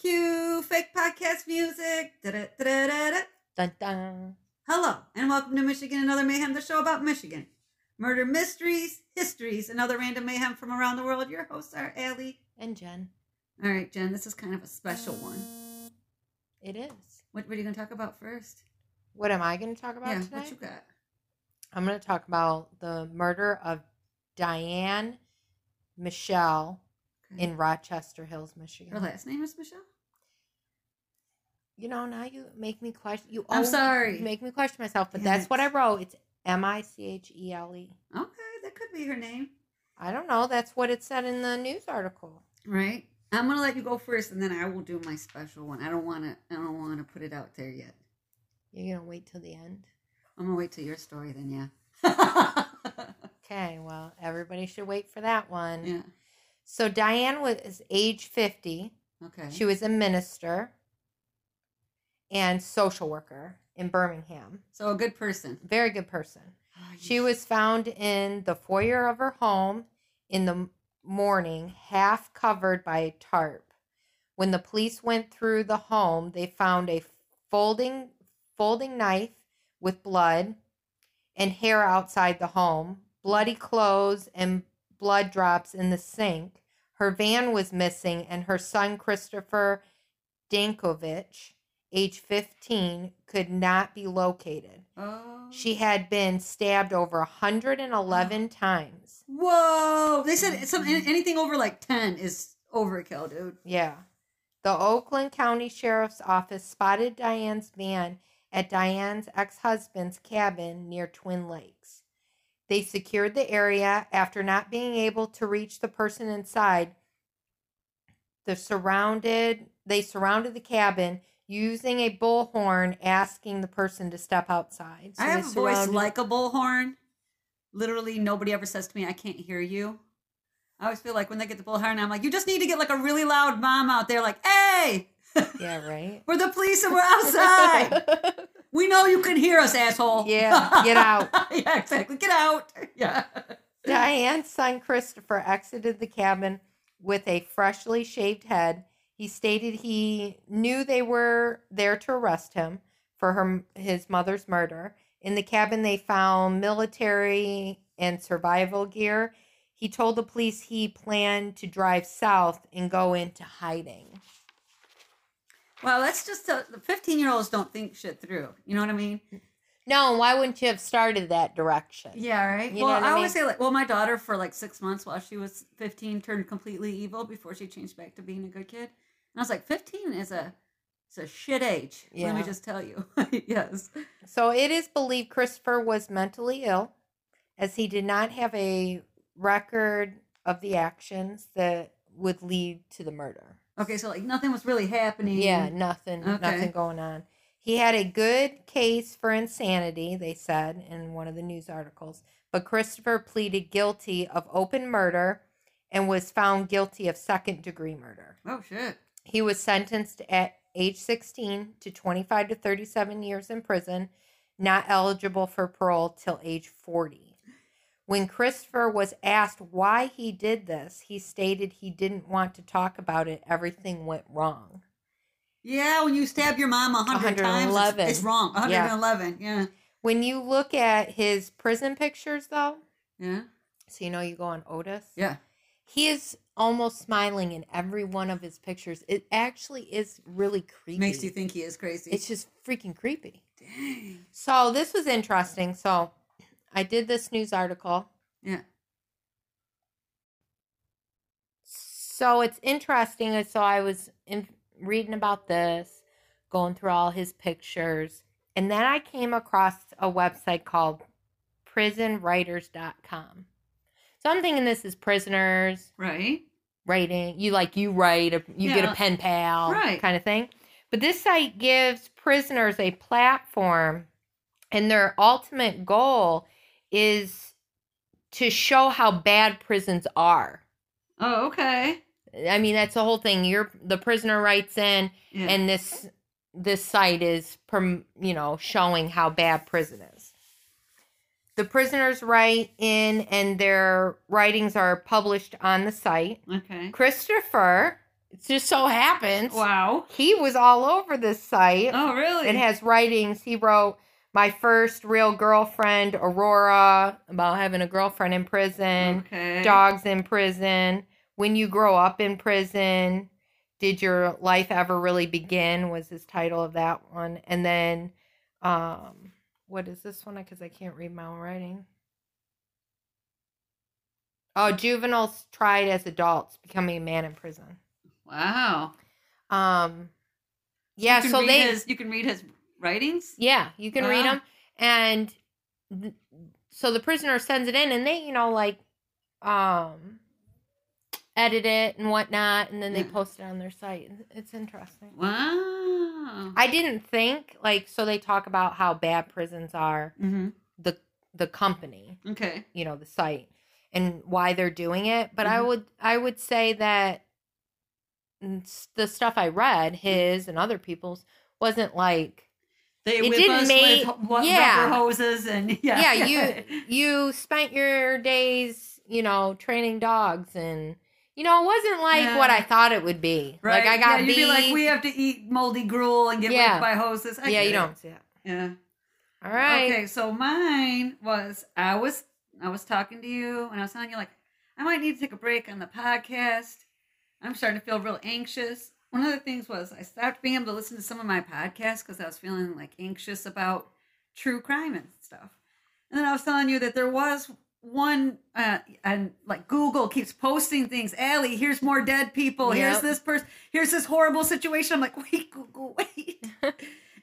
Cue fake podcast music. Da-da-da-da-da. Dun dun. Hello, and welcome to Michigan and Other Mayhem, the show about Michigan. Murder mysteries, histories, and other random mayhem from around the world. Your hosts are Allie. And Jen. All right, Jen, this is kind of a special one. It is. What, what are you going to talk about first? What am I going to talk about yeah, tonight? what you got? I'm going to talk about the murder of Diane Michelle Okay. in mm. Rochester Hills, Michigan. Her last name is Michelle? You know, now you make me question. You I'm sorry. make me question myself, but Damn that's what I wrote. It's M I C H E L E. Okay, that could be her name. I don't know. That's what it said in the news article. Right? I'm going to let you go first, and then I will do my special one. I don't want to. I don't want to put it out there yet. You're gonna wait till the end. I'm gonna wait till your story then, yeah. Okay. Well, everybody should wait for that one. yeah. So Diane was age 50. Okay. She was a minister and social worker in Birmingham. so a good person. Very good person. Oh, She sh- was found in the foyer of her home in the morning, half covered by a tarp. When the police went through the home, they found a folding folding knife with blood and hair outside the home, bloody clothes and blood drops in the sink. Her van was missing and her son Christopher Dankovich, age 15, could not be located. Oh. She had been stabbed over 111 times. Whoa! They said mm-hmm. some anything over like ten is overkill, dude. Yeah. The Oakland County Sheriff's Office spotted Diane's van at Diane's ex husband's cabin near Twin Lakes. They secured the area after not being able to reach the person inside. The surrounded they surrounded the cabin using a bullhorn asking the person to step outside. So I have a voice like a bullhorn. Literally, nobody ever says to me, "I can't hear you." I always feel like when they get the bullhorn, I'm like, "You just need to get like a really loud mom out there, like, hey, Yeah, right. we're the police and we're outside. we know you can hear us, asshole. Yeah, get out. yeah, exactly. Get out. Yeah. Diane's son Christopher exited the cabin with a freshly shaved head. He stated he knew they were there to arrest him for her his mother's murder. In the cabin they found military and survival gear. He told the police he planned to drive south and go into hiding. Well, that's just a, the 15 year olds don't think shit through. You know what I mean? No, why wouldn't you have started that direction? Yeah, right. You well, I I always say like, well, my daughter for like six months while she was 15 turned completely evil before she changed back to being a good kid. And I was like, 15 is a it's a shit age. Let me just tell you. yes. So it is believed Christopher was mentally ill as he did not have a record of the actions that would lead to the murder. Okay, so like nothing was really happening. Yeah, nothing Okay. nothing going on. He had a good case for insanity, they said in one of the news articles, but Christopher pleaded guilty of open murder and was found guilty of second degree murder. Oh shit. He was sentenced at age 16 to 25 to 37 years in prison, not eligible for parole till age 40. When Christopher was asked why he did this, he stated he didn't want to talk about it. Everything went wrong. Yeah, when you stab your mom a hundred times, it's, it's wrong. 111. Yeah. When you look at his prison pictures, though, Yeah. so you know you go on Otis, Yeah. he is almost smiling in every one of his pictures. It actually is really creepy. Makes you think he is crazy. It's just freaking creepy. Dang. So this was interesting. So I did this news article. Yeah. So it's interesting. Uh, so I was in, reading about this, going through all his pictures, and then I came across a website called prisonwriters.com. So I'm thinking this is prisoners Right. writing. You like you write, a, you get a pen pal, Right. kind of thing. But this site gives prisoners a platform, and their ultimate goal is to show how bad prisons are. Oh, okay. I mean, that's the whole thing. You're the prisoner writes in, Yeah. and this this site is, you know, showing how bad prison is. The prisoners write in, and their writings are published on the site. okay. Christopher it just so happens Wow. he was all over this site. Oh, really? It has writings. He wrote My First Real Girlfriend, Aurora, about having a girlfriend in prison, okay. dogs in prison, When You Grow Up in Prison, Did Your Life Ever Really Begin? was his title of that one. And then, um, what is this one? Because I can't read my own writing. Oh, juveniles tried as adults, becoming a man in prison. Wow. Um, yeah, so they his, you can read his writings. Yeah, you can read them, and th- so the prisoner sends it in, and they, you know, like, um, edit it and whatnot, and then they Yeah. post it on their site. It's interesting. Wow. I didn't think like so. They talk about how bad prisons are. mm-hmm. The the company, Okay. you know, the site, and why they're doing it. But I Mhm. would I would say that the stuff I read, his and other people's, wasn't like They It whip didn't us make- with yeah. rubber hoses and yeah. yeah, you you spent your days, you know, training dogs and you know, it wasn't like what I thought it would be. right. Like I got yeah, you'd be like, we have to eat moldy gruel and get Yeah. whipped by hoses. I yeah, you it. don't it. Yeah. All right. Okay, so mine was I was I was talking to you and I was telling you like I might need to take a break on the podcast. I'm starting to feel real anxious. One of the things was I stopped being able to listen to some of my podcasts because I was feeling like anxious about true crime and stuff. And then I was telling you that there was one uh and like Google keeps posting things. Allie, here's more dead people. Here's this person. Here's this horrible situation. I'm like, wait, Google, wait.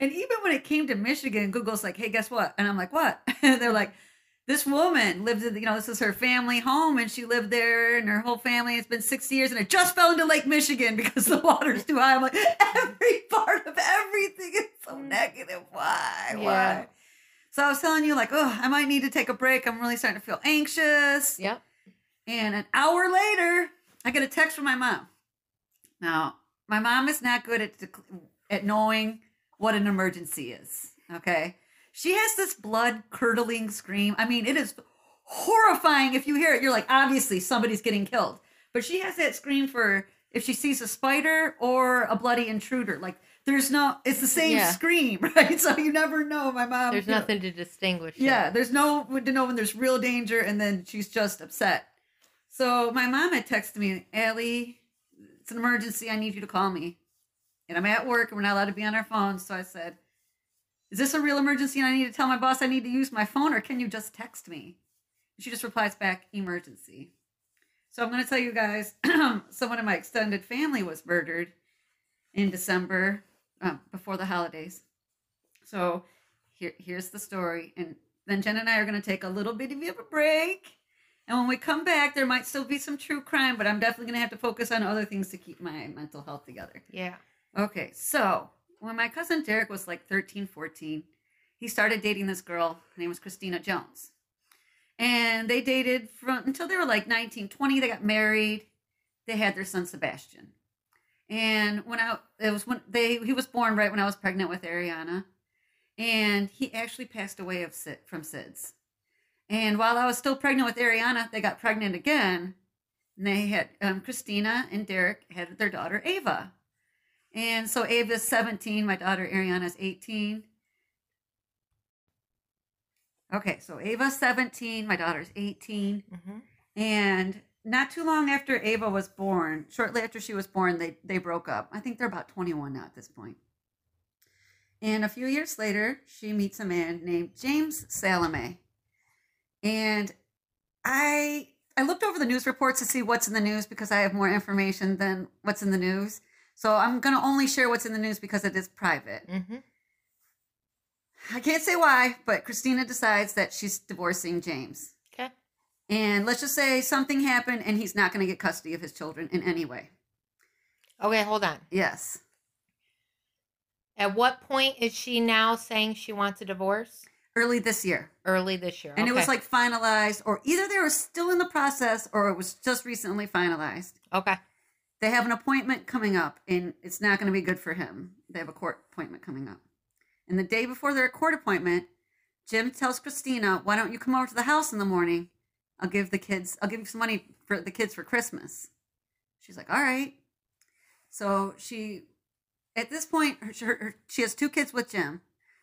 And even when it came to Michigan, Google's like, hey, guess what? And I'm like, what? And they're like, this woman lived in, you know, this is her family home and she lived there and her whole family. It's been 60 years and it just fell into Lake Michigan because the water's too high. I'm like, every part of everything is so mm. negative. Why? Yeah. Why? So I was telling you, like, oh, I might need to take a break. I'm really starting to feel anxious. Yep. And an hour later, I get a text from my mom. Now, my mom is not good at at knowing what an emergency is. Okay, she has this blood curdling scream. I mean, it is horrifying. If you hear it, you're like, obviously somebody's getting killed. But she has that scream for if she sees a spider or a bloody intruder. Like, there's no, it's the same Yeah. scream, right? So you never know. My mom, There's nothing to distinguish. it. yeah, there's no to know when there's real danger, and then she's just upset. So my mom had texted me, Allie, it's an emergency. I need you to call me. And I'm at work, and we're not allowed to be on our phones. So I said, Is this a real emergency? And I need to tell my boss I need to use my phone, or can you just text me? And she just replies back, Emergency. So I'm going to tell you guys someone in my extended family was murdered in December um, before the holidays. So here, here's the story. And then Jen and I are going to take a little bit of a break. And when we come back, there might still be some true crime, but I'm definitely going to have to focus on other things to keep my mental health together. Yeah. Okay, so when my cousin Derek was like 13, 14, he started dating this girl. Her name was Christina Jones. And they dated from until they were like 19, 20. They got married. They had their son Sebastian. And when I it was when they he was born right when I was pregnant with Ariana. And he actually passed away of SID, from SIDS. And while I was still pregnant with Ariana, they got pregnant again. And they had um, Christina and Derek had their daughter Ava. And so Ava's 17, my daughter Ariana's 18. Okay, so Ava's 17, my daughter's 18. hmm And not too long after Ava was born, shortly after she was born, they, they broke up. I think they're about 21 now at this point. And a few years later, she meets a man named James Salome. And I I looked over the news reports to see what's in the news because I have more information than what's in the news. So I'm going to only share what's in the news because it is private. hmm I can't say why, but Christina decides that she's divorcing James. Okay. And let's just say something happened and he's not going to get custody of his children in any way. Okay, hold on. Yes. At what point is she now saying she wants a divorce? Early this year. Early this year. And it was like finalized, or either they were still in the process or it was just recently finalized. okay. They have an appointment coming up and it's not going to be good for him. They have a court appointment coming up. And the day before their court appointment, Jim tells Christina, Why don't you come over to the house in the morning? I'll give the kids, I'll give you some money for the kids for Christmas. She's like, All right. So she, at this point, her, her, she has two kids with Jim.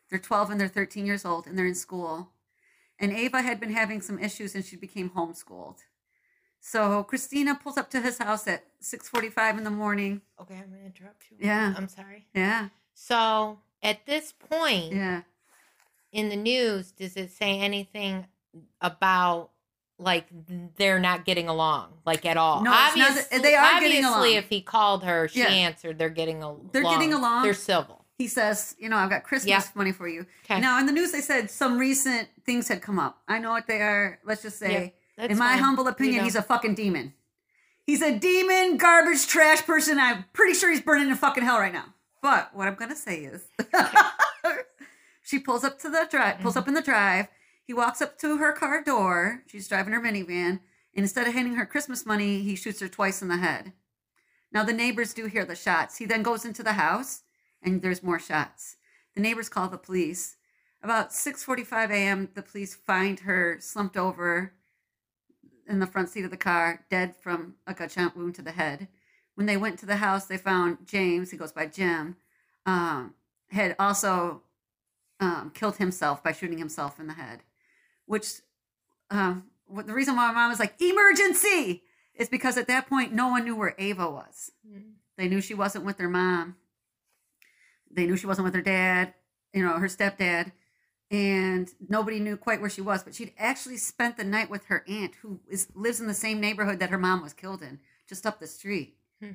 They're 12 and they're 13 years old, and they're in school. And Ava had been having some issues, and she became homeschooled. So Christina pulls up to his house at 6:45 in the morning. Okay, I'm gonna interrupt you. Yeah. I'm sorry. Yeah, So at this point yeah. in the news, does it say anything about like they're not getting along, like at all? No, that- they are getting obviously, along. if he called her, she Yeah. answered. They're getting along. They're getting along. They're civil. He says, you know, I've got Christmas Yeah. money for you. Okay. Now, in the news, they said some recent things had come up. I know what they are. Let's just say, That's in my fine. humble You opinion, know. he's a fucking demon. He's a demon, garbage, trash person. I'm pretty sure he's burning in fucking hell right now. But what I'm gonna say is, she pulls up to the drive, pulls up in the drive. He walks up to her car door. She's driving her minivan, and instead of handing her Christmas money, he shoots her twice in the head. Now the neighbors do hear the shots. He then goes into the house, and there's more shots. The neighbors call the police. About 6:45 a.m., the police find her slumped over in the front seat of the car, dead from a gunshot wound to the head. When they went to the house, they found James, he goes by Jim, um, had also um, killed himself by shooting himself in the head. Which, um, the reason why my mom was like emergency is because at that point no one knew where Ava was. Mm. They knew she wasn't with their mom. They knew she wasn't with her dad, you know, her stepdad, and nobody knew quite where she was. But she'd actually spent the night with her aunt, who is lives in the same neighborhood that her mom was killed in, just up the street. Hmm.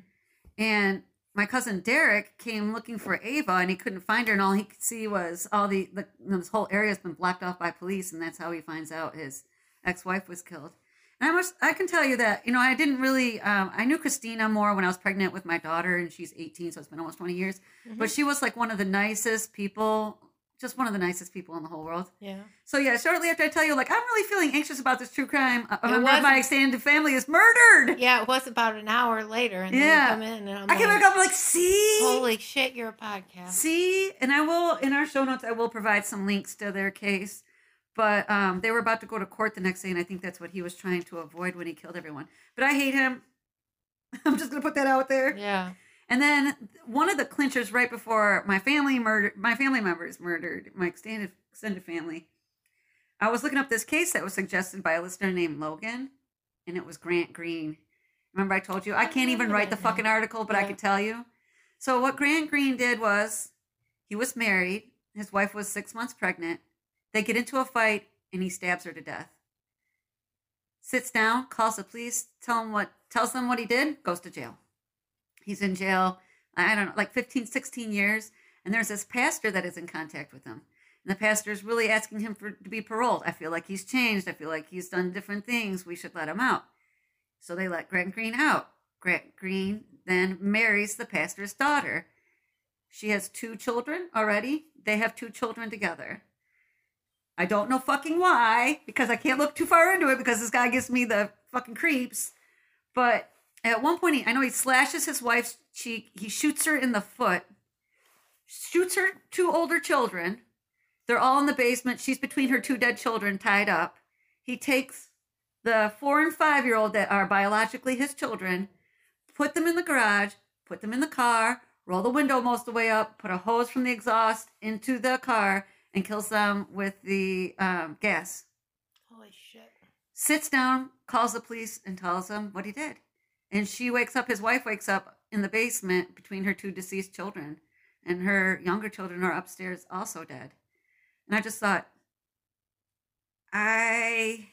And my cousin Derek came looking for Ava, and he couldn't find her, and all he could see was all the, the you know, this whole area has been blocked off by police, and that's how he finds out his ex-wife was killed. And I must, I can tell you that, you know, I didn't really, um, I knew Christina more when I was pregnant with my daughter, and she's 18, so it's been almost 20 years. But she was like one of the nicest people, just one of the nicest people in the whole world. Yeah. So yeah, shortly after I tell you, like, I'm really feeling anxious about this true crime. Uh, It one of my extended family is murdered. Yeah, it was about an hour later, and Yeah. then you come in, and I'm I came like, back up like, see, holy shit, you're a podcast. see, and I will in our show notes, I will provide some links to their case. But um, they were about to go to court the next day, and I think that's what he was trying to avoid when he killed everyone. But I hate him. I'm just gonna put that out there. Yeah. And then one of the clinchers right before my family murdered my family members murdered my extended extended family. I was looking up this case that was suggested by a listener named Logan, and it was Grant Green. Remember I told you I I can't even write the fucking article, but I Yeah. could tell you. So what Grant Green did was he was married, his wife was six months pregnant. They get into a fight and he stabs her to death. Sits down, calls the police, tell him what tells them what he did, goes to jail. He's in jail, I don't know, like 15, 16 years. And there's this pastor that is in contact with him. And the pastor is really asking him for to be paroled. I feel like he's changed. I feel like he's done different things. We should let him out. So they let Grant Green out. Grant Green then marries the pastor's daughter. She has two children already. They have two children together. I don't know fucking why, because I can't look too far into it because this guy gives me the fucking creeps. But at one point, he, I know he slashes his wife's cheek. He shoots her in the foot, shoots her two older children. They're all in the basement. She's between her two dead children, tied up. He takes the four and five year old that are biologically his children, put them in the garage, put them in the car, roll the window most of the way up, put a hose from the exhaust into the car, and kills them with the um, gas. Holy shit. Sits down, calls the police, and tells them what he did. And she wakes up, his wife wakes up in the basement between her two deceased children, and her younger children are upstairs also dead. And I just thought, I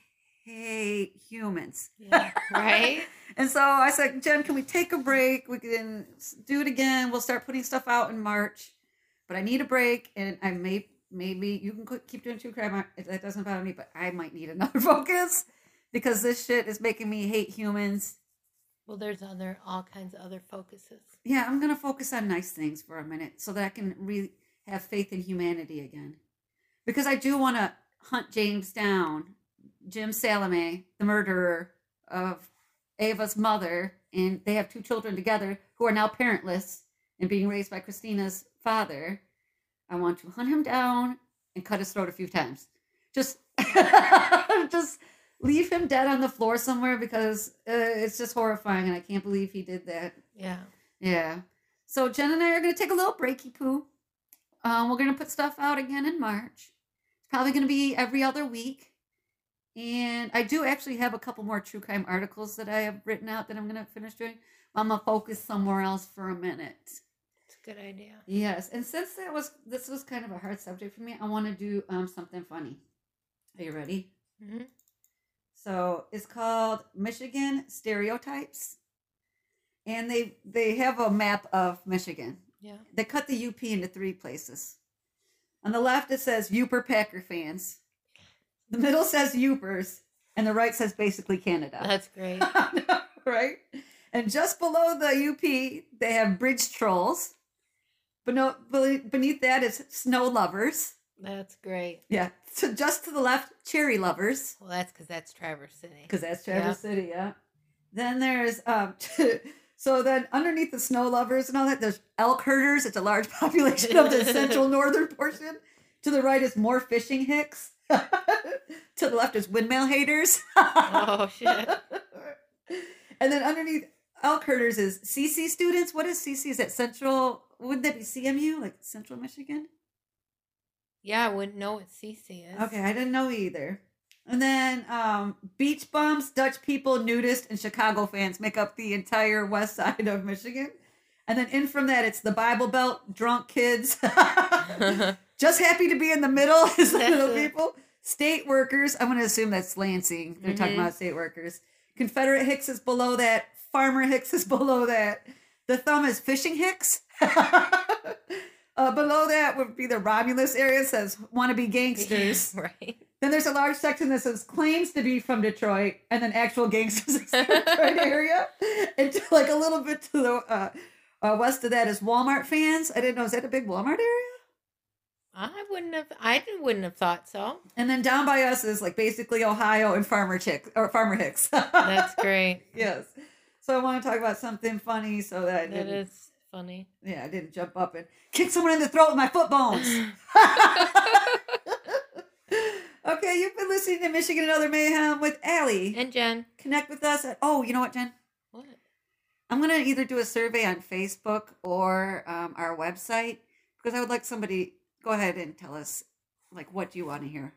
hate humans. Yeah. right? And so I said, Jen, can we take a break? We can do it again. We'll start putting stuff out in March, but I need a break. And I may, maybe you can keep doing true crime. That doesn't bother me, but I might need another focus because this shit is making me hate humans. Well, there's other, all kinds of other focuses. Yeah, I'm going to focus on nice things for a minute so that I can really have faith in humanity again. Because I do want to hunt James down, Jim Salome, the murderer of Ava's mother, and they have two children together who are now parentless and being raised by Christina's father. I want to hunt him down and cut his throat a few times. Just, just leave him dead on the floor somewhere because uh, it's just horrifying, and I can't believe he did that. Yeah. Yeah. So Jen and I are going to take a little breaky poo. Um, we're going to put stuff out again in March. It's probably going to be every other week. And I do actually have a couple more true crime articles that I have written out that I'm going to finish doing. I'm going to focus somewhere else for a minute. It's a good idea. Yes, and since that was this was kind of a hard subject for me, I want to do um something funny. Are you ready? hmm So it's called Michigan Stereotypes, and they they have a map of Michigan. Yeah. They cut the UP into three places. On the left, it says Yooper Packer fans. The middle says Yoopers, and the right says basically Canada. That's great. right? And just below the UP, they have bridge trolls. Beneath that is snow lovers. That's great. Yeah. So just to the left, cherry lovers, Well, that's because that's Traverse City. because that's Traverse City. Yeah. Then there's um. so then underneath the snow lovers and all that, there's elk herders. It's a large population of the central northern portion. To the right is more fishing hicks. to the left is windmill haters. Oh, shit. and then underneath elk herders is CC students. What is CC? Is that Central? Wouldn't that be CMU, like Central Michigan? Yeah, I wouldn't know what CC is. Okay, I didn't know either. And then um, beach bums, Dutch people, nudists, and Chicago fans make up the entire west side of Michigan. And then in from that, it's the Bible Belt, drunk kids, just happy to be in the middle is the middle people. State workers, I'm going to assume that's Lansing. They're talking Mhm. about state workers. Confederate Hicks is below that. Farmer Hicks is below that. The thumb is fishing Hicks. Uh, below that would be the Romulus area. It says wannabe gangsters. right. Then there's a large section that says claims to be from Detroit, and then actual gangsters in the Detroit area. And to, like a little bit to the uh, uh, west of that is Walmart fans. I didn't know is that a big Walmart area? I wouldn't have. I wouldn't have thought so. And then down by us is like basically Ohio and Farmer Chick or Farmer Hicks. That's great. yes. So I want to talk about something funny so that That is funny. yeah, I didn't jump up and kick someone in the throat with my foot bones. okay, you've been listening to Michigan and Other Mayhem with Allie. and Jen, Connect with us at, oh, you know what, Jen? what? I'm going to either do a survey on Facebook or um, our website because I would like somebody go ahead and tell us, like, what do you want to hear?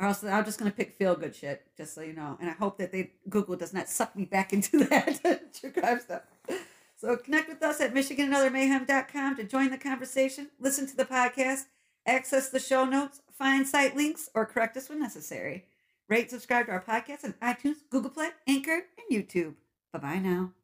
Or else I'm just going to pick feel good shit, just so you know. And I hope that they Google does not suck me back into that true crime stuff. So connect with us at MichiganandOtherMayhem.com to join the conversation, listen to the podcast, access the show notes, find site links, or correct us when necessary. Rate, subscribe to our podcast on iTunes, Google Play, Anchor, and YouTube. Bye bye now.